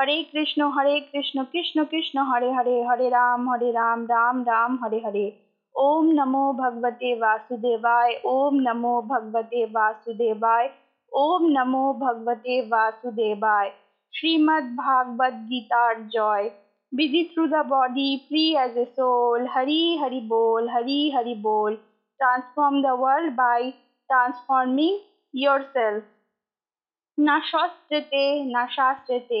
হরে কৃষ্ণ হরে কৃষ্ণ কৃষ্ণ কৃষ্ণ হরে হরে হরে রাম হরে রাম রাম রাম হরে হরে ওম নমো ভগবতে বাসুদেবায় ওম নমো ভগবতে বাসুদেবায় ওম নমো ভগবতে বাসুদেবায় শ্রীমদ্ ভাগবত গীতার জয় busy through the body, free as a soul hari hari bol hari hari bol transform the world by transforming yourself না শস্ত্রেতে না শাস্ত্রেতে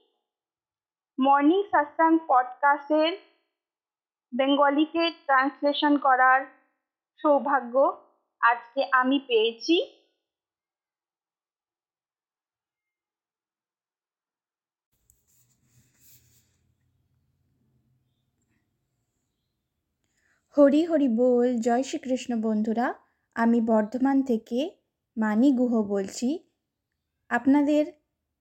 মর্নিং সাসাং পডকাস্টের বেঙ্গলিতে ট্রান্সলেশন করার সৌভাগ্য আজকে আমি পেয়েছি। হরি হরি বল, জয় শ্রীকৃষ্ণ বন্ধুরা, আমি বর্ধমান থেকে মানি গুহ বলছি। আপনাদের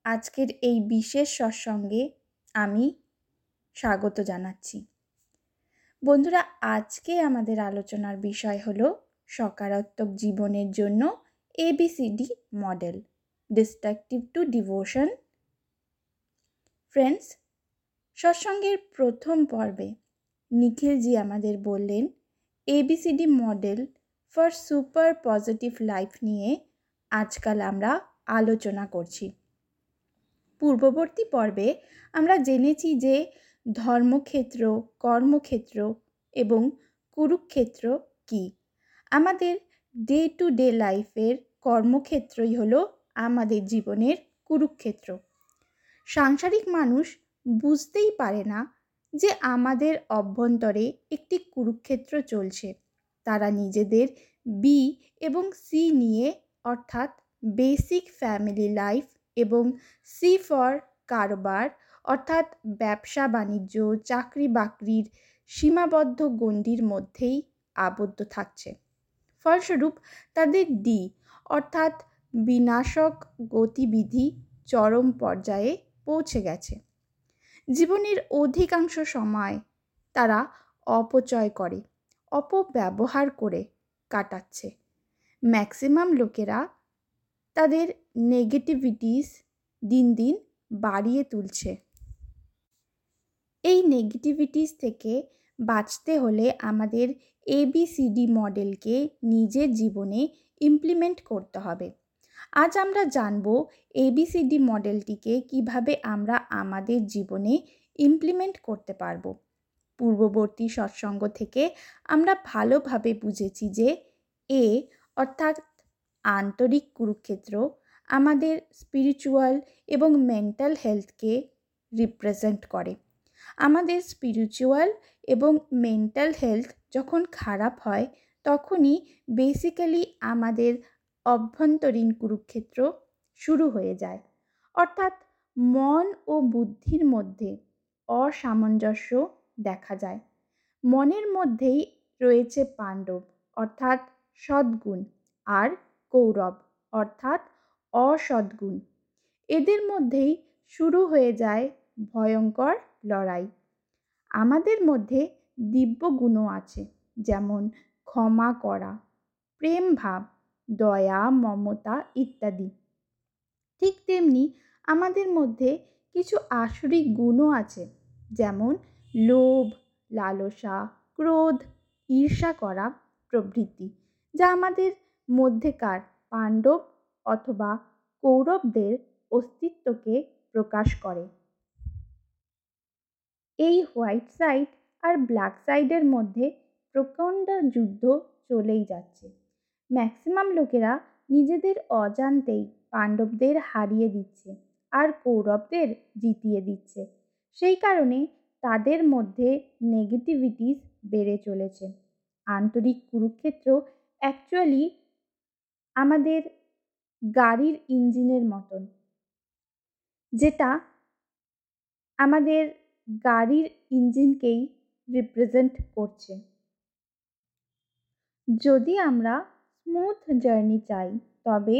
আজকের এই বিশেষ সৎসঙ্গে আমি স্বাগত জানাচ্ছি। বন্ধুরা, আজকে আমাদের আলোচনার বিষয় হলো সকারাত্মক জীবনের জন্য ABCD model destructive to devotion friends সৎসঙ্গের প্রথম পর্বে নিখিলজি আমাদের বললেন ABCD model for super positive life নিয়ে আজকাল আমরা আলোচনা করছি। পূর্ববর্তী পর্বে আমরা জেনেছি যে ধর্মক্ষেত্র, কর্মক্ষেত্র এবং কুরুক্ষেত্র কি। আমাদের ডে টু ডে লাইফের কর্মক্ষেত্রই হলো আমাদের জীবনের কুরুক্ষেত্র। সাংসারিক মানুষ বুঝতেই পারে না যে আমাদের অভ্যন্তরে একটি কুরুক্ষেত্র চলছে। তারা নিজেদের বি এবং সি নিয়ে অর্থাৎ বেসিক ফ্যামিলি লাইফ এবং সি ফর কারবার, অর্থাৎ ব্যবসা, বাণিজ্য, চাকরি, বাকরির সীমাবদ্ধ গণ্ডির মধ্যেই আবদ্ধ থাকছে। ফলস্বরূপ তাদের ডি অর্থাৎ বিনাশক গতিবিধি চরম পর্যায়ে পৌঁছে গেছে। জীবনের অধিকাংশ সময় তারা অপচয় করে, অপব্যবহার করে কাটাচ্ছে। ম্যাক্সিমাম লোকেরা তাদের নেগেটিভিটিস দিন দিন বাড়িয়ে তুলছে। এই নেগেটিভিটিস থেকে বাঁচতে হলে আমাদের এবিসিডি মডেলকে নিজের জীবনে ইমপ্লিমেন্ট করতে হবে। আজ আমরা জানব এবিসিডি মডেলটিকে কীভাবে আমরা আমাদের জীবনে ইমপ্লিমেন্ট করতে পারব। পূর্ববর্তী সৎসঙ্গ থেকে আমরা ভালোভাবে বুঝেছি যে এ অর্থাৎ আন্তরিক কুরুক্ষেত্র আমাদের স্পিরিচুয়াল এবং মেন্টাল হেলথকে রিপ্রেজেন্ট করে। আমাদের স্পিরিচুয়াল এবং মেন্টাল হেলথ যখন খারাপ হয়, তখনই বেসিক্যালি আমাদের অভ্যন্তরীণ কুরুক্ষেত্র শুরু হয়ে যায়। অর্থাৎ মন ও বুদ্ধির মধ্যে অসামঞ্জস্য দেখা যায়। মনের মধ্যেই রয়েছে পাণ্ডব, অর্থাৎ সদ্গুণ, আর কৌরব অর্থাৎ অসদ্গুণ। এদের মধ্যেই শুরু হয়ে যায় ভয়ঙ্কর লড়াই। আমাদের মধ্যে দিব্যগুণও আছে, যেমন ক্ষমা করা, প্রেম ভাব, দয়া, মমতা ইত্যাদি। ঠিক তেমনি আমাদের মধ্যে কিছু আসরিক গুণও আছে, যেমন লোভ, লালসা, ক্রোধ, ঈর্ষা করা প্রভৃতি, যা আমাদের মধ্যেকার পাণ্ডব অথবা কৌরবদের অস্তিত্বকে প্রকাশ করে। এই হোয়াইট সাইড আর ব্ল্যাক সাইডের মধ্যে প্রকাণ্ড যুদ্ধ চলেই যাচ্ছে। ম্যাক্সিমাম লোকেরা নিজেদের অজান্তেই পাণ্ডবদের হারিয়ে দিচ্ছে আর কৌরবদের জিতিয়ে দিচ্ছে। সেই কারণে তাদের মধ্যে নেগেটিভিটিস বেড়ে চলেছে। আন্তরিক কুরুক্ষেত্র অ্যাকচুয়ালি আমাদের গাড়ির ইঞ্জিনের মতন। যেটা আমাদের গাড়ির ইঞ্জিনকেই রিপ্রেজেন্ট করছে। যদি আমরা স্মুথ জার্নি চাই, তবে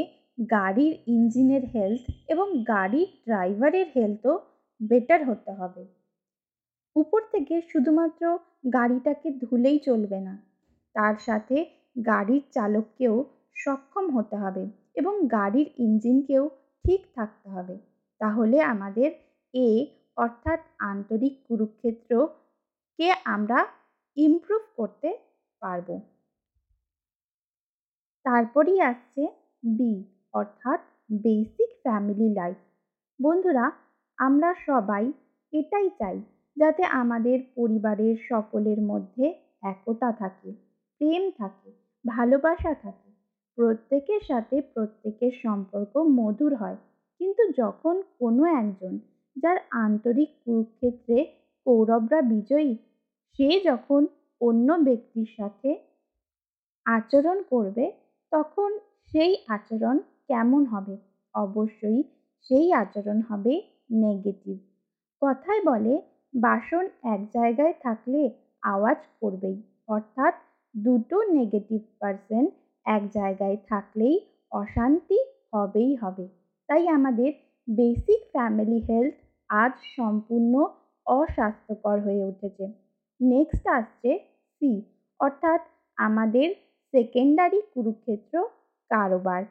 গাড়ির ইঞ্জিনের হেলথ এবং গাড়ির ড্রাইভারের হেলথও বেটার হতে হবে। উপর থেকে শুধুমাত্র গাড়িটাকে ধুলেই চলবে না, তার সাথে গাড়ির চালককেও সক্ষম হতে হবে এবং গাড়ির ইঞ্জিনকেও ঠিক থাকতে হবে। তাহলে আমাদের এ অর্থাৎ আন্তরিক কুরুক্ষেত্রকে আমরা ইমপ্রুভ করতে পারব। তারপরই আসছে বি অর্থাৎ বেসিক ফ্যামিলি লাইফ বন্ধুরা, আমরা সবাই এটাই চাই যাতে আমাদের পরিবারের সকলের মধ্যে একতা থাকে, প্রেম থাকে, ভালোবাসা থাকে। প্রত্যেকের সাথে প্রত্যেকের সম্পর্ক মধুর হয়। কিন্তু যখন কোনো একজন, যার আন্তরিক কুরুক্ষেত্রে কৌরবরা বিজয়ী, সে যখন অন্য ব্যক্তির সাথে আচরণ করবে, তখন সেই আচরণ কেমন হবে? অবশ্যই সেই আচরণ হবে নেগেটিভ কথায় বলে, বাসন এক জায়গায় থাকলে আওয়াজ করবেই। অর্থাৎ দুটো নেগেটিভ পার্সন এক জায়গায় থাকলেই অশান্তি হবেই হবে। তাই আমাদের বেসিক ফ্যামিলি হেলথ আজ সম্পূর্ণ অস্বাস্থ্যকর হয়ে উঠেছে। নেক্সট আসছে সি, অর্থাৎ আমাদের সেকেন্ডারি কুরুক্ষেত্র কারোবার,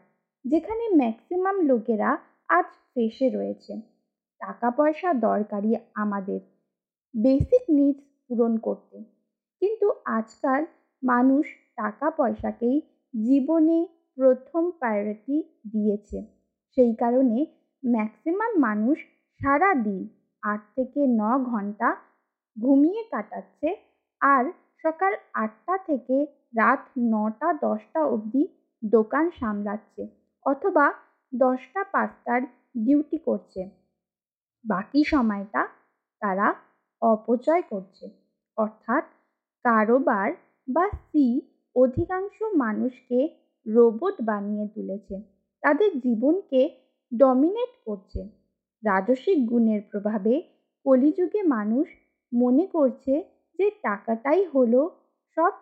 যেখানে ম্যাক্সিমাম লোকেরা আজ ফেসে রয়েছে। টাকা পয়সা দরকারি আমাদের, বেসিক নিডস পূরণ করতে। কিন্তু আজকাল মানুষ টাকা পয়সাকেই জীবনে প্রথম প্রায়োরিটি দিয়েছে। সেই কারণে ম্যাক্সিমাম মানুষ সারা দিন আট থেকে ন ঘণ্টা ঘুমিয়ে কাটাচ্ছে আর সকাল আটটা থেকে রাত নটা, দশটা অবধি দোকান সামলাচ্ছে অথবা দশটা পাঁচটার ডিউটি করছে। বাকি সময়টা তারা অপচয় করছে। অর্থাৎ কারোবার বা সি অধিকাংশ মানুষকে রোবট বানিয়ে তুলেছে। তাদের জীবনকে ডমিনেট করছে। রাজসিক গুণের প্রভাবে কলিযুগে মানুষ মনে করছে যে টাকাটাই হলো সব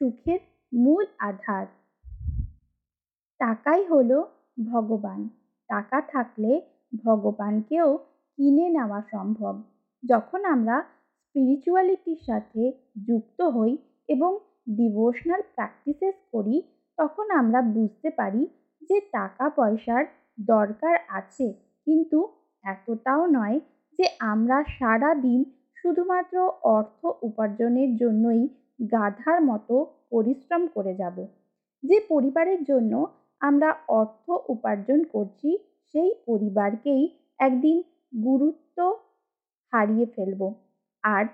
সুখের মূল আধার। টাকাই হলো ভগবান। টাকা থাকলে ভগবানকেও কিনে নেওয়া সম্ভব। যখন আমরা স্পিরিচুয়ালিটির সাথে যুক্ত হই এবং ডিভোশনাল প্র্যাকটিসেস করি, তখন আমরা বুঝতে পারি যে টাকা পয়সার দরকার আছে। কিন্তু এতটাও নয় যে আমরা সারা দিন শুধুমাত্র অর্থ উপার্জনের জন্যই গাধার মতো পরিশ্রম করে যাব। যে পরিবারের জন্য আমরা অর্থ উপার্জন করছি, সেই পরিবারকেই একদিন গুরুত্ব হারিয়ে ফেলব। আর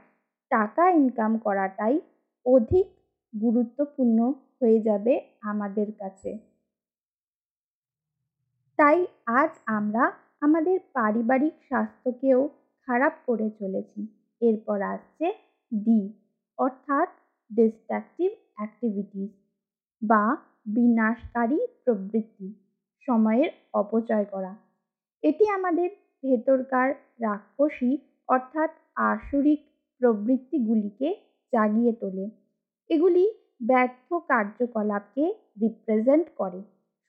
টাকা ইনকাম করাটাই অধিক গুরুত্বপূর্ণ হয়ে যাবে আমাদের কাছে। তাই আজ আমরা আমাদের পারিবারিক স্বাস্থ্যকেও খারাপ করে চলেছি। এরপর আসছে ডি অর্থাৎ ডিস্ট্রাকটিভ অ্যাক্টিভিটিস বা বিনাশকারী প্রবৃত্তি, সময়ের অপচয় করা। এটি আমাদের ভেতরকার রাক্ষসী, অর্থাৎ আসরিক প্রবৃত্তিগুলিকে জাগিয়ে তোলে। এগুলি ব্যর্থ কার্যকলাপকে রিপ্রেজেন্ট করে।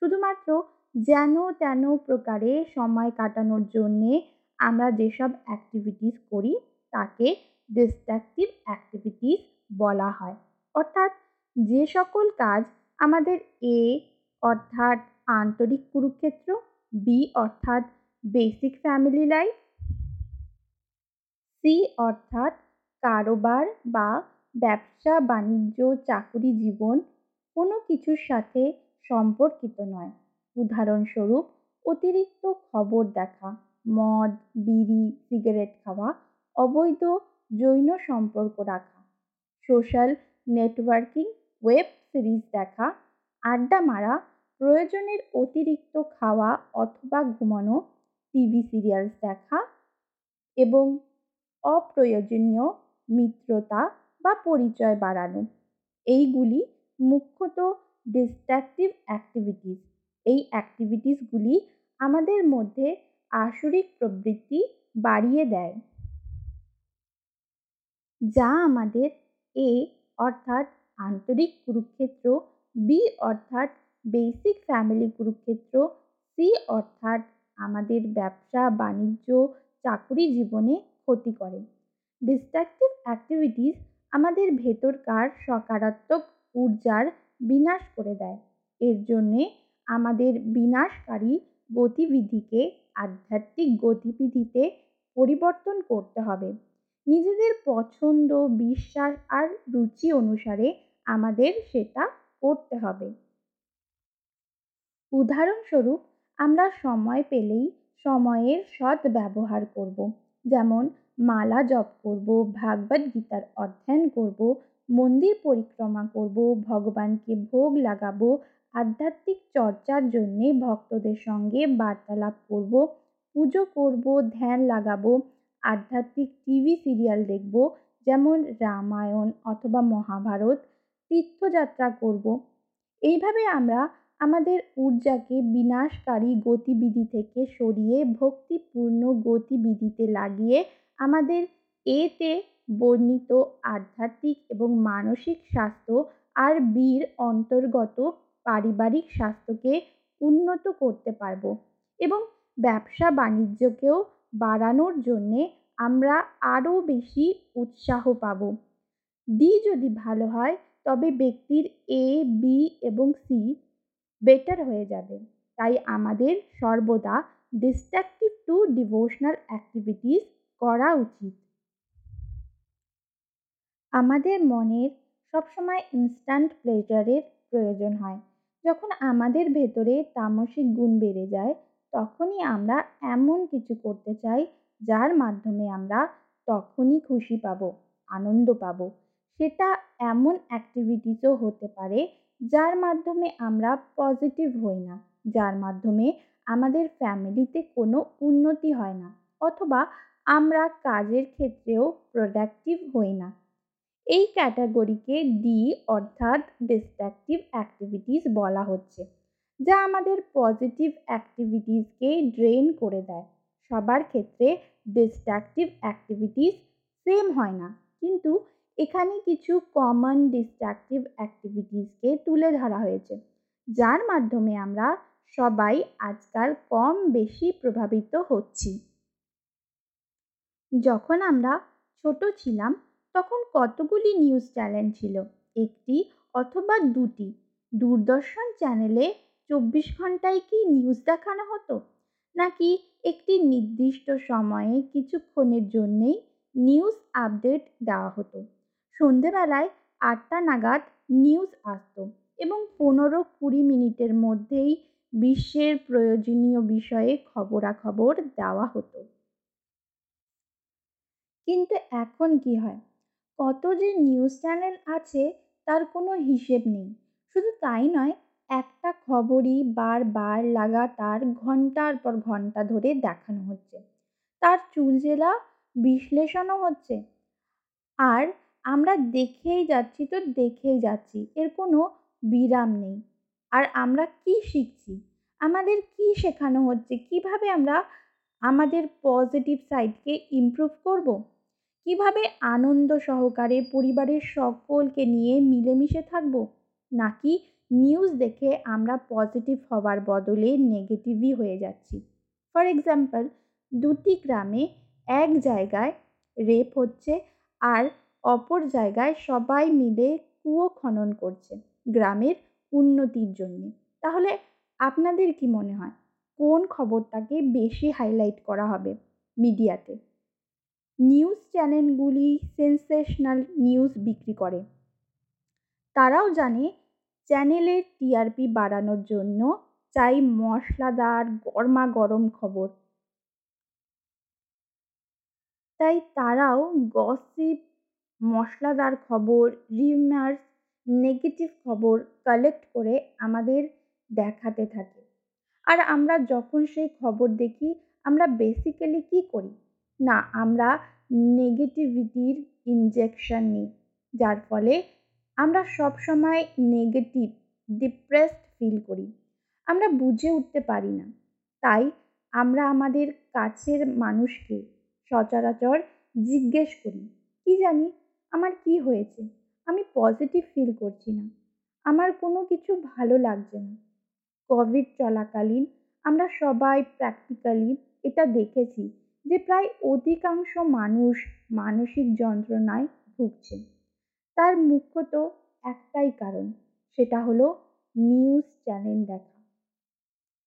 শুধুমাত্র যেন তেন প্রকারে সময় কাটানোর জন্যে আমরা যেসব অ্যাক্টিভিটিস করি, তাকে ডিস্ট্রাকটিভ অ্যাক্টিভিটিস বলা হয়। অর্থাৎ যে সকল কাজ আমাদের এ অর্থাৎ আন্তরিক কুরুক্ষেত্র বি অর্থাৎ বেসিক ফ্যামিলি লাইফ সি অর্থাৎ কারোবার বা ব্যবসা, বাণিজ্য, চাকুরি জীবন কোনো কিছুর সাথে সম্পর্কিত নয়। উদাহরণস্বরূপ, অতিরিক্ত খবর দেখা, মদ, বিড়ি, সিগারেট খাওয়া, অবৈধ যৌন সম্পর্ক রাখা, সোশ্যাল নেটওয়ার্কিং, ওয়েব সিরিজ দেখা, আড্ডা মারা, প্রয়োজনের অতিরিক্ত খাওয়া অথবা ঘুমানো, টিভি সিরিয়ালস দেখা এবং অপ্রয়োজনীয় মিত্রতা বা পরিচয় বাড়ানো। এইগুলি মুখ্যত ডিস্ট্রাকটিভ অ্যাক্টিভিটিস এই অ্যাক্টিভিটিসগুলি আমাদের মধ্যে আসরিক প্রবৃত্তি বাড়িয়ে দেয়। যা আমাদের এ অর্থাৎ আন্তরিক কুরুক্ষেত্র বি অর্থাৎ বেসিক ফ্যামিলি কুরুক্ষেত্র সি অর্থাৎ আমাদের ব্যবসা, বাণিজ্য, চাকুরি জীবনে ক্ষতি করে। ডিস্ট্রাকটিভ অ্যাক্টিভিটিস আমাদের ভেতরকার সকারাত্মক ঊর্জার বিনাশ করে দেয়। এর জন্যে আমাদের বিনাশকারী গতিবিধিকে আধ্যাত্মিক গতিবিধিতে পরিবর্তন করতে হবে। নিজেদের পছন্দ, বিশ্বাস আর রুচি অনুসারে আমাদের সেটা করতে হবে। উদাহরণস্বরূপ, আমরা সময় পেলেই সময়ের সৎ ব্যবহার করব। যেমন মালা জপ করব, ভাগবত গীতার অধ্যয়ন করব, মন্দির পরিক্রমা করব, ভগবানকে ভোগ লাগাবো, আধ্যাত্মিক চর্চার জন্যে ভক্তদের সঙ্গে বার্তালাপ করব, পুজো করব, ধ্যান লাগাবো, আধ্যাত্মিক টিভি সিরিয়াল দেখব, যেমন রামায়ণ অথবা মহাভারত, তীর্থযাত্রা করব। এইভাবে আমরা আমাদের ঊর্জাকে বিনাশকারী গতিবিধি থেকে সরিয়ে ভক্তিপূর্ণ গতিবিধিতে লাগিয়ে আমাদের এতে বর্ণিত আধ্যাত্মিক এবং মানসিক স্বাস্থ্য আর বীর অন্তর্গত পারিবারিক স্বাস্থ্যকে উন্নত করতে পারব এবং ব্যবসা বাণিজ্যকেও বাড়ানোর জন্যে আমরা আরও বেশি উৎসাহ পাব। ডি যদি ভালো হয়, তবে ব্যক্তির এ বি এবং সি বেটার হয়ে যাবে। তাই আমাদের সর্বদা ডিস্ট্রাকটিভ টু ডিভোশনাল অ্যাক্টিভিটিস করা উচিত। আমাদের মনের সবসময় ইনস্ট্যান্ট প্লেজারের প্রয়োজন হয়। যখন আমাদের ভেতরে তামসিক গুণ বেড়ে যায়, তখনই আমরা এমন কিছু করতে চাই, যার মাধ্যমে আমরা তখনই খুশি পাব, আনন্দ পাব। সেটা এমন অ্যাক্টিভিটিসও হতে পারে, যার মাধ্যমে আমরা পজিটিভ হই না, যার মাধ্যমে আমাদের ফ্যামিলিতে কোনো উন্নতি হয় না, অথবা আমরা কাজের ক্ষেত্রেও প্রোডাক্টিভ হই না। এই ক্যাটাগরিকে ডি অর্থাৎ ডিস্ট্রাকটিভ অ্যাক্টিভিটিস বলা হচ্ছে, যা আমাদের পজিটিভ অ্যাক্টিভিটিসকে ড্রেন করে দেয়। সবার ক্ষেত্রে ডিস্ট্রাকটিভ অ্যাক্টিভিটিস সেম হয় না, কিন্তু এখানে কিছু কমন ডিস্ট্রাকটিভ অ্যাক্টিভিটিসকে তুলে ধরা হয়েছে, যার মাধ্যমে আমরা সবাই আজকাল কম বেশি প্রভাবিত হচ্ছি। যখন আমরা ছোট ছিলাম, তখন কতগুলি নিউজ চ্যানেল ছিল? একটি অথবা দুটি। দূরদর্শন চ্যানেলে চব্বিশ ঘন্টায় কি নিউজ দেখানো হতো? নাকি একটি নির্দিষ্ট সময়ে কিছুক্ষণের জন্যেই নিউজ আপডেট দেওয়া হতো? সন্ধেবেলায় আটটা নাগাদ নিউজ আসতো এবং পনেরো কুড়ি মিনিটের মধ্যেই বিশ্বের প্রয়োজনীয় বিষয়ে খবরাখবর দেওয়া হতো। কিন্তু এখন কি হয়? কত যে নিউজ চ্যানেল আছে, তার কোনো হিসেব নেই। শুধু তাই নয়, একটা খবরই বারবার লাগাতার ঘণ্টার পর ঘণ্টা ধরে দেখানো হচ্ছে। তার চুলজেলা বিশ্লেষণও হচ্ছে। আর আমরা দেখেই যাচ্ছি তো দেখেই যাচ্ছি, এর কোনো বিরাম নেই। আর আমরা কি শিখছি? আমাদের কি শেখানো হচ্ছে? কীভাবে আমরা আমাদের পজিটিভ সাইডকে ইমপ্রুভ করব? কীভাবে আনন্দ সহকারে পরিবারের সকলকে নিয়ে মিলেমিশে থাকব? নাকি নিউজ দেখে আমরা পজিটিভ হওয়ার বদলে নেগেটিভই হয়ে যাচ্ছি? ফর এক্সাম্পল দুটি গ্রামে এক জায়গায় রেপ হচ্ছে আর অপর জায়গায় সবাই মিলে কুয়ো খনন করছে গ্রামের উন্নতির জন্যে। তাহলে আপনাদের কি মনে হয়? কোন খবরটাকে বেশি হাইলাইট করা হবে মিডিয়াতে নিউজ চ্যানেলগুলি সেন্সেশনাল নিউজ বিক্রি করে। তারাও জানে চ্যানেলের টিআরপি বাড়ানোর জন্য চাই মশলাদার গরমা গরম খবর। তাই তারাও গসিপ, মশলাদার খবর, রিউমার্স, নেগেটিভ খবর কালেক্ট করে আমাদের দেখাতে থাকে। আর আমরা যখন সেই খবর দেখি, আমরা বেসিক্যালি কী করি? না, আমরা নেগেটিভিটির ইনজেকশন নিই। যার ফলে আমরা সবসময় নেগেটিভ ডিপ্রেসড ফিল করি। আমরা বুঝে উঠতে পারি না। তাই আমরা আমাদের কাছের মানুষকে সচরাচর জিজ্ঞেস করি, কি জানি, আমার কি হয়েছে? আমি পজিটিভ ফিল করছি না। আমার কোনো কিছু ভালো লাগছে না। কোভিড চলাকালীন আমরা সবাই প্র্যাকটিক্যালি এটা দেখেছি। যে প্রায় অধিকাংশ মানুষ মানসিক যন্ত্রণায় ভুগছে। তার মুখ্যত একটাই কারণ, সেটা হলো নিউজ চ্যানেল দেখা।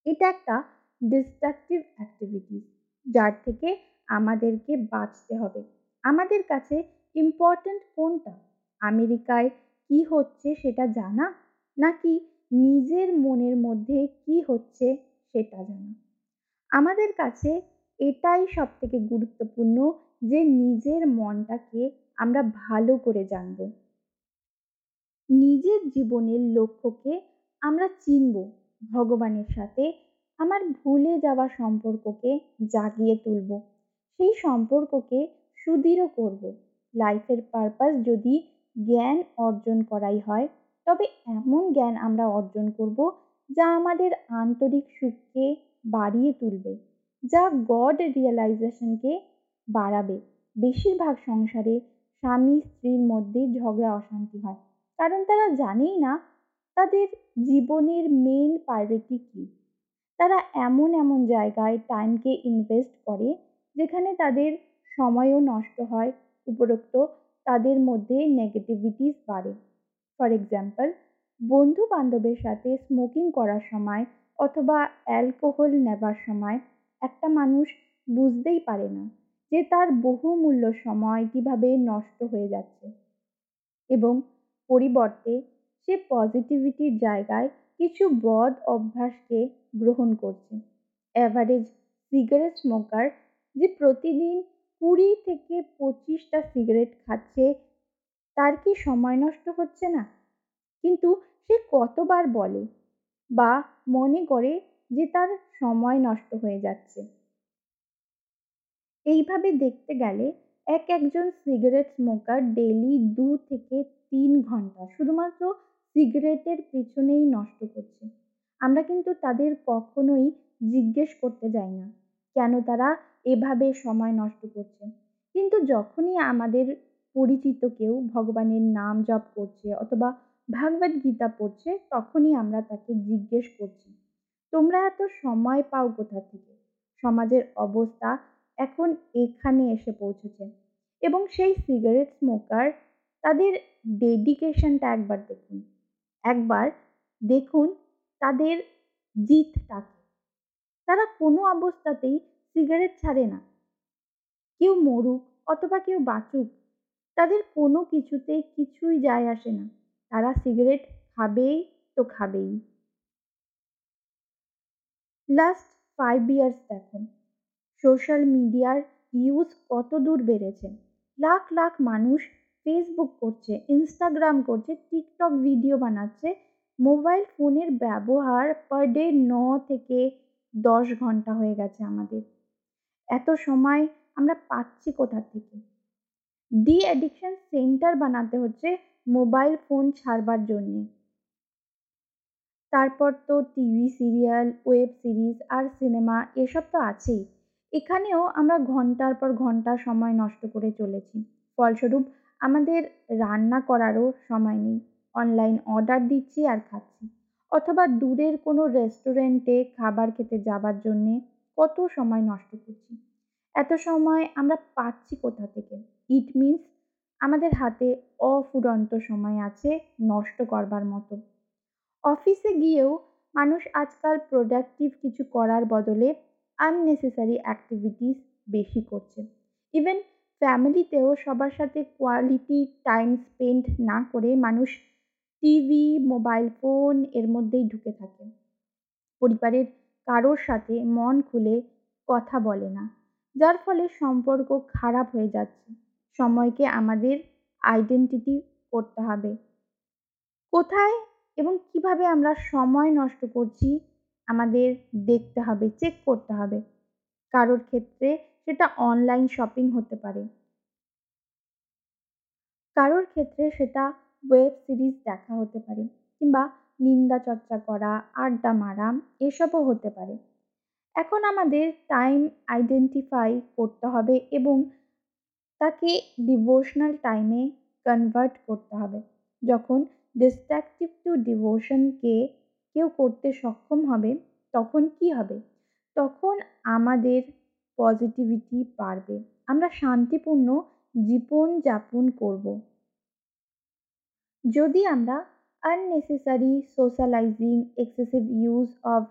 এটা একটা ডিস্ট্রাকটিভ অ্যাক্টিভিটি যার থেকে আমাদেরকে বাঁচতে হবে। আমাদের কাছে ইম্পর্ট্যান্ট কোনটা? আমেরিকায় কি হচ্ছে সেটা জানা? নাকি নিজের মনের মধ্যে কি হচ্ছে সেটা জানা? আমাদের কাছে এটাই সব থেকে গুরুত্বপূর্ণ যে নিজের মনটাকে আমরা ভালো করে জানব। নিজের জীবনের লক্ষ্যকে আমরা চিনব ভগবানের সাথে, আমার ভুলে যাওয়া সম্পর্ককে জাগিয়ে তুলব, সেই সম্পর্ককে সুদৃঢ় করব। লাইফের পারপাস যদি জ্ঞান অর্জন করাই হয়, তবে এমন জ্ঞান আমরা অর্জন করব যা আমাদের আন্তরিক সুখকে বাড়িয়ে তুলবে। যা গড রিয়েলাইজেশনকে বাড়াবে। বেশিরভাগ সংসারে স্বামী স্ত্রীর মধ্যে ঝগড়া, অশান্তি হয়। কারণ তারা জানেই না তাদের জীবনের মেন প্রায়োরিটি কী। তারা এমন এমন জায়গায় টাইমকে ইনভেস্ট করে যেখানে তাদের সময়ও নষ্ট হয়, উপরোক্ত তাদের মধ্যে নেগেটিভিটিস বাড়ে। ফর এক্সাম্পল বন্ধু বান্ধবের সাথে স্মোকিং করার সময় অথবা অ্যালকোহল নেবার সময় একটা মানুষ বুঝতেই পারে না যে তার বহুমূল্য সময় কীভাবে নষ্ট হয়ে যাচ্ছে এবং পরিবর্তে সে পজিটিভিটির জায়গায় কিছু বদ অভ্যাসকে গ্রহণ করছে। অ্যাভারেজ সিগারেট স্মোকার যে প্রতিদিন কুড়ি থেকে পঁচিশটা সিগারেট খাচ্ছে, তার কি সময় নষ্ট হচ্ছে না? কিন্তু সে কতবার বলে বা মনে করে যে তার সময় নষ্ট হয়ে যাচ্ছে। এইভাবে দেখতে গেলে এক একজন সিগারেট স্মোকার ডেলি দু থেকে তিন ঘণ্টা শুধুমাত্র সিগারেটের পেছনেই নষ্ট করছে। আমরা কিন্তু তাদের কখনোই জিজ্ঞেস করতে যাই না, কেন তারা এভাবে সময় নষ্ট করছে। কিন্তু যখনই আমাদের পরিচিত কেউ ভগবানের নাম জপ করছে অথবা ভাগবত গীতা পড়ছে, তখনই আমরা তাকে জিজ্ঞেস করছি। তোমরা এত সময় পাও কোথা থেকে? সমাজের অবস্থা এখন এখানে এসে পৌঁছেছে। এবং সেই সিগারেট স্মোকার তাদের ডেডিকেশনটা একবার দেখুন। একবার দেখুন তাদের জিতটাকে। তারা কোনো অবস্থাতেই সিগারেট ছাড়ে না। কেউ মরুক অথবা কেউ বাঁচুক, তাদের কোনো কিছুতে কিছুই যায় আসে না। তারা সিগারেট খাবেই তো খাবেই। লাস্ট ফাইভ ইয়ার্স দেখুন সোশ্যাল মিডিয়ার ইউজ কত দূর বেড়েছে? লাখ লাখ মানুষ ফেসবুক করছে ইনস্টাগ্রাম করছে টিকটক ভিডিও বানাচ্ছে মোবাইল ফোনের ব্যবহার পার ডে ন থেকে দশ ঘণ্টা হয়ে গেছে আমাদের। এত সময় আমরা পাচ্ছি কোথা থেকে? ডি অ্যাডিকশন সেন্টার বানাতে হচ্ছে মোবাইল ফোন ছাড়বার জন্যে। তারপর তো টিভি সিরিয়াল, ওয়েব সিরিজ আর সিনেমা এসব তো আছেই। এখানেও আমরা ঘণ্টার পর ঘণ্টা সময় নষ্ট করে চলেছি। ফলস্বরূপ আমাদের রান্না করারও সময় নেই। অনলাইন অর্ডার দিচ্ছি আর খাচ্ছি। অথবা দূরের কোনো রেস্টুরেন্টে খাবার খেতে যাবার জন্যে কত সময় নষ্ট করছি। এত সময় আমরা পাচ্ছি কোথা থেকে? ইট মিনস আমাদের হাতে অফুরন্ত সময় আছে নষ্ট করবার মতো। অফিসে গিয়েও মানুষ আজকাল প্রোডাক্টিভ কিছু করার বদলে আননেসেসারি অ্যাক্টিভিটিস বেশি করছে। ইভেন ফ্যামিলিতেও সবার সাথে কোয়ালিটি টাইম স্পেন্ড না করে মানুষ টিভি মোবাইল ফোন এর মধ্যেই ঢুকে থাকে। পরিবারের কারোর সাথে মন খুলে কথা বলে না, যার ফলে সম্পর্ক খারাপ হয়ে যাচ্ছে। সময়কে আমাদের আইডেন্টিটি করতে হবে। কোথায় এবং কীভাবে আমরা সময় নষ্ট করছি, আমাদের দেখতে হবে চেক করতে হবে। কারোর ক্ষেত্রে সেটা অনলাইন শপিং হতে পারে। কারোর ক্ষেত্রে সেটা ওয়েব সিরিজ দেখা হতে পারে কিংবা নিন্দা চর্চা করা, আড্ডা মারা, এসবও হতে পারে। এখন আমাদের টাইম আইডেন্টিফাই করতে হবে এবং তাকে ডিভোশনাল টাইমে কনভার্ট করতে হবে। যখন ডিস্ট্রাকটিভ টু ডিভোশনকে কেউ করতে সক্ষম হবে, তখন কি হবে? তখন আমাদের পজিটিভিটি বাড়বে। আমরা শান্তিপূর্ণ জীবনযাপন করব। যদি আমরা unnecessary socialising excessive use of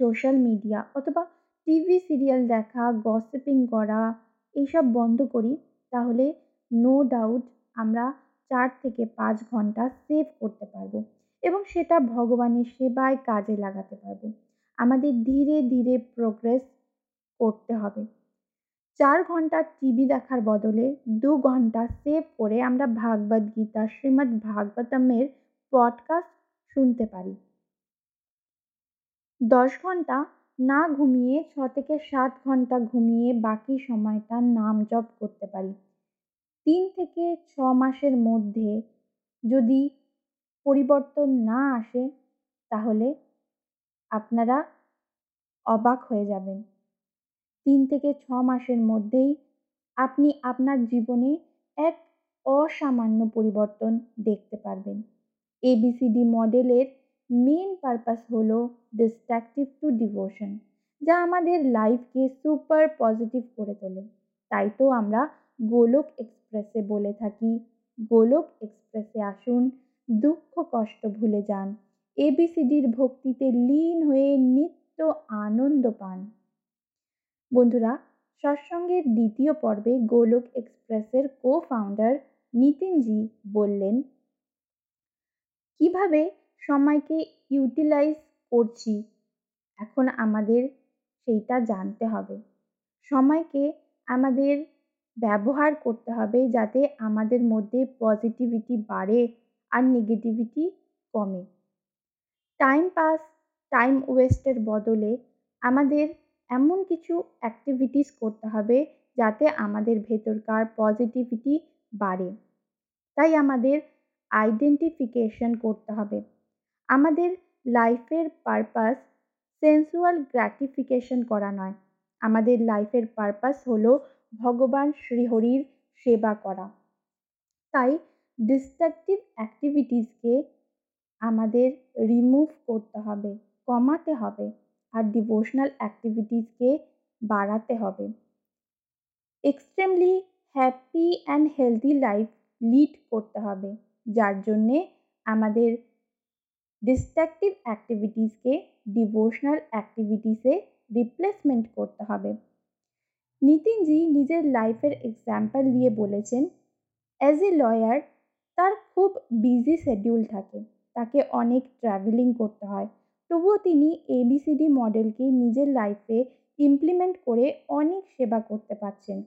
social media অথবা টিভি সিরিয়াল দেখা গসিপিং করা, এইসব বন্ধ করি, তাহলে নো ডাউট আমরা চার থেকে পাঁচ ঘণ্টা সেভ করতে পারব এবং সেটা ভগবানের সেবায় কাজে লাগাতে পারব। আমাদের ধীরে ধীরে প্রোগ্রেস করতে হবে। চার ঘণ্টা টিভি দেখার বদলে দু ঘণ্টা সেভ করে আমরা ভাগবত গীতা, শ্রীমদ্ ভাগবতমের পডকাস্ট শুনতে পারি। দশ ঘণ্টা না ঘুমিয়ে ছ থেকে সাত ঘণ্টা ঘুমিয়ে বাকি সময়টা নাম জপ করতে পারি। তিন থেকে ছ মাসের মধ্যে যদি পরিবর্তন না আসে, তাহলে আপনারা অবাক হয়ে যাবেন। তিন থেকে ছ মাসের মধ্যেই আপনি আপনার জীবনে এক অসামান্য পরিবর্তন দেখতে পারবেন। এবিসিডি মডেলের মেন পারপাস হলো ডিস্ট্রাকটিভ টু ডিভোশন যা আমাদের লাইফকে সুপার পজিটিভ করে তোলে। তাই তো আমরা গোলক এক্সপ্রেসে বলে থাকি। গোলক এক্সপ্রেসে আসুন, দুঃখ কষ্ট ভুলে যান। এবিসিডির ভক্তিতে লীন হয়ে নিত্য আনন্দ পান। বন্ধুরা, সৎসঙ্গের দ্বিতীয় পর্বে গোলক এক্সপ্রেসের কো ফাউন্ডার নিতিনজি বললেন, কীভাবে সময়কে ইউটিলাইজ করছি? এখন আমাদের সেইটা জানতে হবে। সময়কে আমাদের ব্যবহার করতে হবে যাতে আমাদের মধ্যে পজিটিভিটি বাড়ে আর নেগেটিভিটি কমে। টাইম পাস টাইম ওয়েস্টের বদলে আমাদের এমন কিছু অ্যাক্টিভিটিস করতে হবে যাতে আমাদের ভেতরকার পজিটিভিটি বাড়ে। তাই আমাদের আইডেন্টিফিকেশন করতে হবে। আমাদের লাইফের পারপাস সেন্সুয়াল গ্র্যাটিফিকেশন করা নয়। আমাদের লাইফের পারপাস হলো ভগবান শ্রীহরির সেবা করা। তাই ডিস্ট্রাকটিভ অ্যাক্টিভিটিসকে আমাদের রিমুভ করতে হবে, কমাতে হবে আর ডিভোশনাল অ্যাক্টিভিটিসকে বাড়াতে হবে। Extremely happy and healthy life lead করতে হবে, যার জন্যে আমাদের ডিস্ট্রাকটিভ অ্যাক্টিভিটিসকে ডিভোশনাল অ্যাক্টিভিটিসে রিপ্লেসমেন্ট করতে হবে। নিতিনজি নিজের লাইফের এক্সাম্পল দিয়ে বলেছেন অ্যাজ এ লয়ার তার খুব বিজি শেডিউল থাকে। তাকে অনেক ট্রাভেলিং করতে হয়। তবুও তিনি এবিসিডি মডেলকে নিজের লাইফে ইমপ্লিমেন্ট করে অনেক সেবা করতে পারছেন।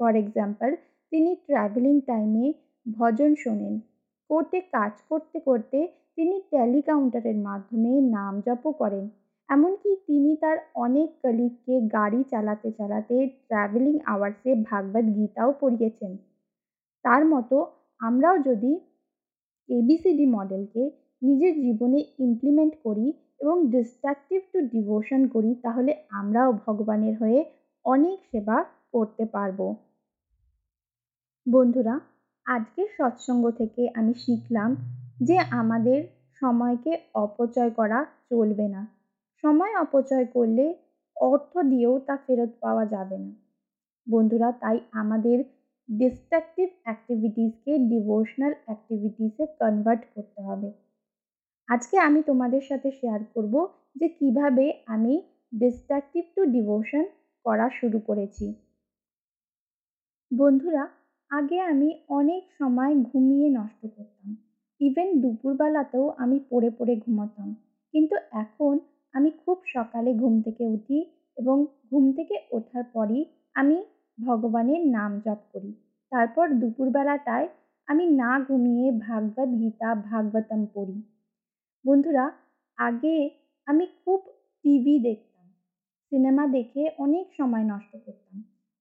ফর এক্সাম্পল তিনি ট্রাভেলিং টাইমে ভজন শোনেন। কোর্টে কাজ করতে করতে তিনি ট্যালি কাউন্টারের মাধ্যমে নাম জপও করেন। এমনকি তিনি তার অনেক কলিগকে গাড়ি চালাতে চালাতে ট্রাভেলিং আওয়ার্সে ভাগবত গীতাও পড়িয়েছেন। তার মতো আমরাও যদি এবিসিডি মডেলকে নিজের জীবনে ইমপ্লিমেন্ট করি এবং ডিস্ট্রাকটিভ টু ডিভোশন করি, তাহলে আমরাও ভগবানের হয়ে অনেক সেবা করতে পারব। বন্ধুরা, আজকের সৎসঙ্গ থেকে আমি শিখলাম যে আমাদের সময়কে অপচয় করা চলবে না। সময় অপচয় করলে অর্থ দিয়েও তা ফেরত পাওয়া যাবে না। বন্ধুরা, তাই আমাদের ডিস্ট্রাকটিভ অ্যাক্টিভিটিসকে ডিভোশনাল অ্যাক্টিভিটিসে কনভার্ট করতে হবে। আজকে আমি তোমাদের সাথে শেয়ার করব যে কীভাবে আমি ডিস্ট্রাকটিভ টু ডিভোশন করা শুরু করেছি। বন্ধুরা, আগে আমি অনেক সময় ঘুমিয়ে নষ্ট করতাম। ইভেন দুপুরবেলাতেও আমি পড়ে পড়ে ঘুমাতাম। কিন্তু এখন আমি খুব সকালে ঘুম থেকে উঠি এবং ঘুম থেকে ওঠার পরই আমি ভগবানের নাম জপ করি। তারপর দুপুরবেলাটায় আমি না ঘুমিয়ে ভাগবত গীতা, ভাগবতম পড়ি। বন্ধুরা, আগে আমি খুব টিভি দেখতাম, সিনেমা দেখে অনেক সময় নষ্ট করতাম,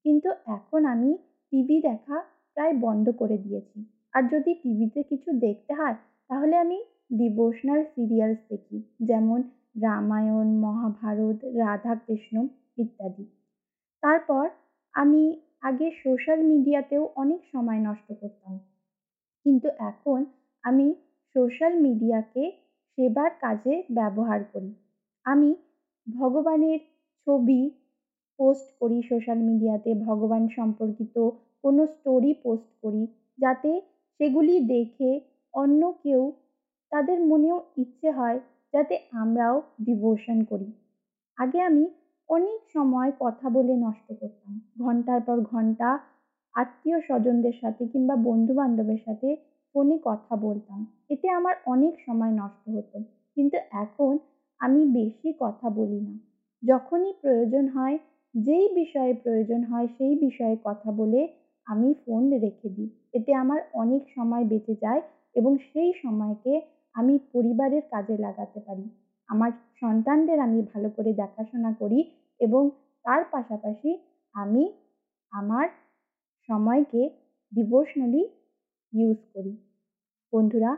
কিন্তু এখন আমি টিভি দেখা প্রায় বন্ধ করে দিয়েছি। আর যদি টিভিতে কিছু দেখতে হয়, তাহলে আমি ডিভোশনাল সিরিয়ালস দেখি, যেমন রামায়ণ, মহাভারত, রাধাকৃষ্ণ ইত্যাদি। তারপর আমি আগে সোশ্যাল মিডিয়াতেও অনেক সময় নষ্ট করতাম। কিন্তু এখন আমি সোশ্যাল মিডিয়াকে সেবার কাজে ব্যবহার করি। আমি ভগবানের ছবি পোস্ট করি সোশ্যাল মিডিয়াতে, ভগবান সম্পর্কিত কোনো স্টোরি পোস্ট করি যাতে সেগুলি দেখে অন্য কেউ তাদের মনেও ইচ্ছে হয় যাতে আমরাও ডিভোশন করি। আগে আমি অনেক সময় কথা বলে নষ্ট করতাম। ঘণ্টার পর ঘণ্টা আত্মীয় স্বজনদের সাথে কিংবা বন্ধু বান্ধবের সাথে ফোনে কথা বলতাম। এতে আমার অনেক সময় নষ্ট হতো। কিন্তু এখন আমি বেশি কথা বলি না। যখনই প্রয়োজন হয়, যেই বিষয়ে প্রয়োজন হয়, সেই বিষয়ে কথা বলে আমি ফোন রেখে দিই। এতে আমার অনেক সময় বেঁচে যায় এবং সেই সময়কে আমি পরিবারের কাজে লাগাতে পারি। আমার সন্তানদের আমি ভালো করে দেখাশোনা করি এবং তার পাশাপাশি আমি আমার সময়কে ডিভোশনালি ইউজ করি। বন্ধুরা,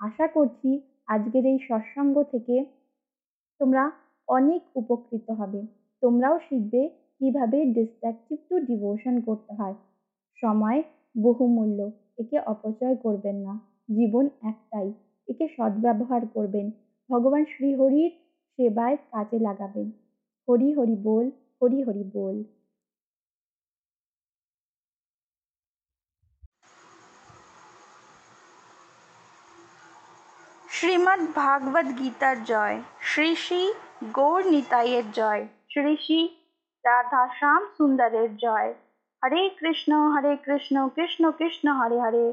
আশা করছি আজকের এই সৎসঙ্গ থেকে তোমরা অনেক উপকৃত হবে। তোমরাও শিখবে কীভাবে ডিস্ট্রাকটিভ টু ডিভোশন করতে হয়। সময় বহুমূল্য, একে অপচয় করবেন না। জীবন একটাই। একে সদ্ব্যবহার করবেন। ভগবান শ্রীহরির সেবায় কাজে লাগাবেন। হরি হরি বল, হরি হরি বল। শ্রীমদ্ ভাগবত গীতার জয়। শ্রী শ্রী গৌর নিতাইয়ের জয়। শ্রী শ্রী রাধা শ্যাম সুন্দরের জয়। হরে কৃষ্ণ হরে কৃষ্ণ কৃষ্ণ কৃষ্ণ, হরে হরে।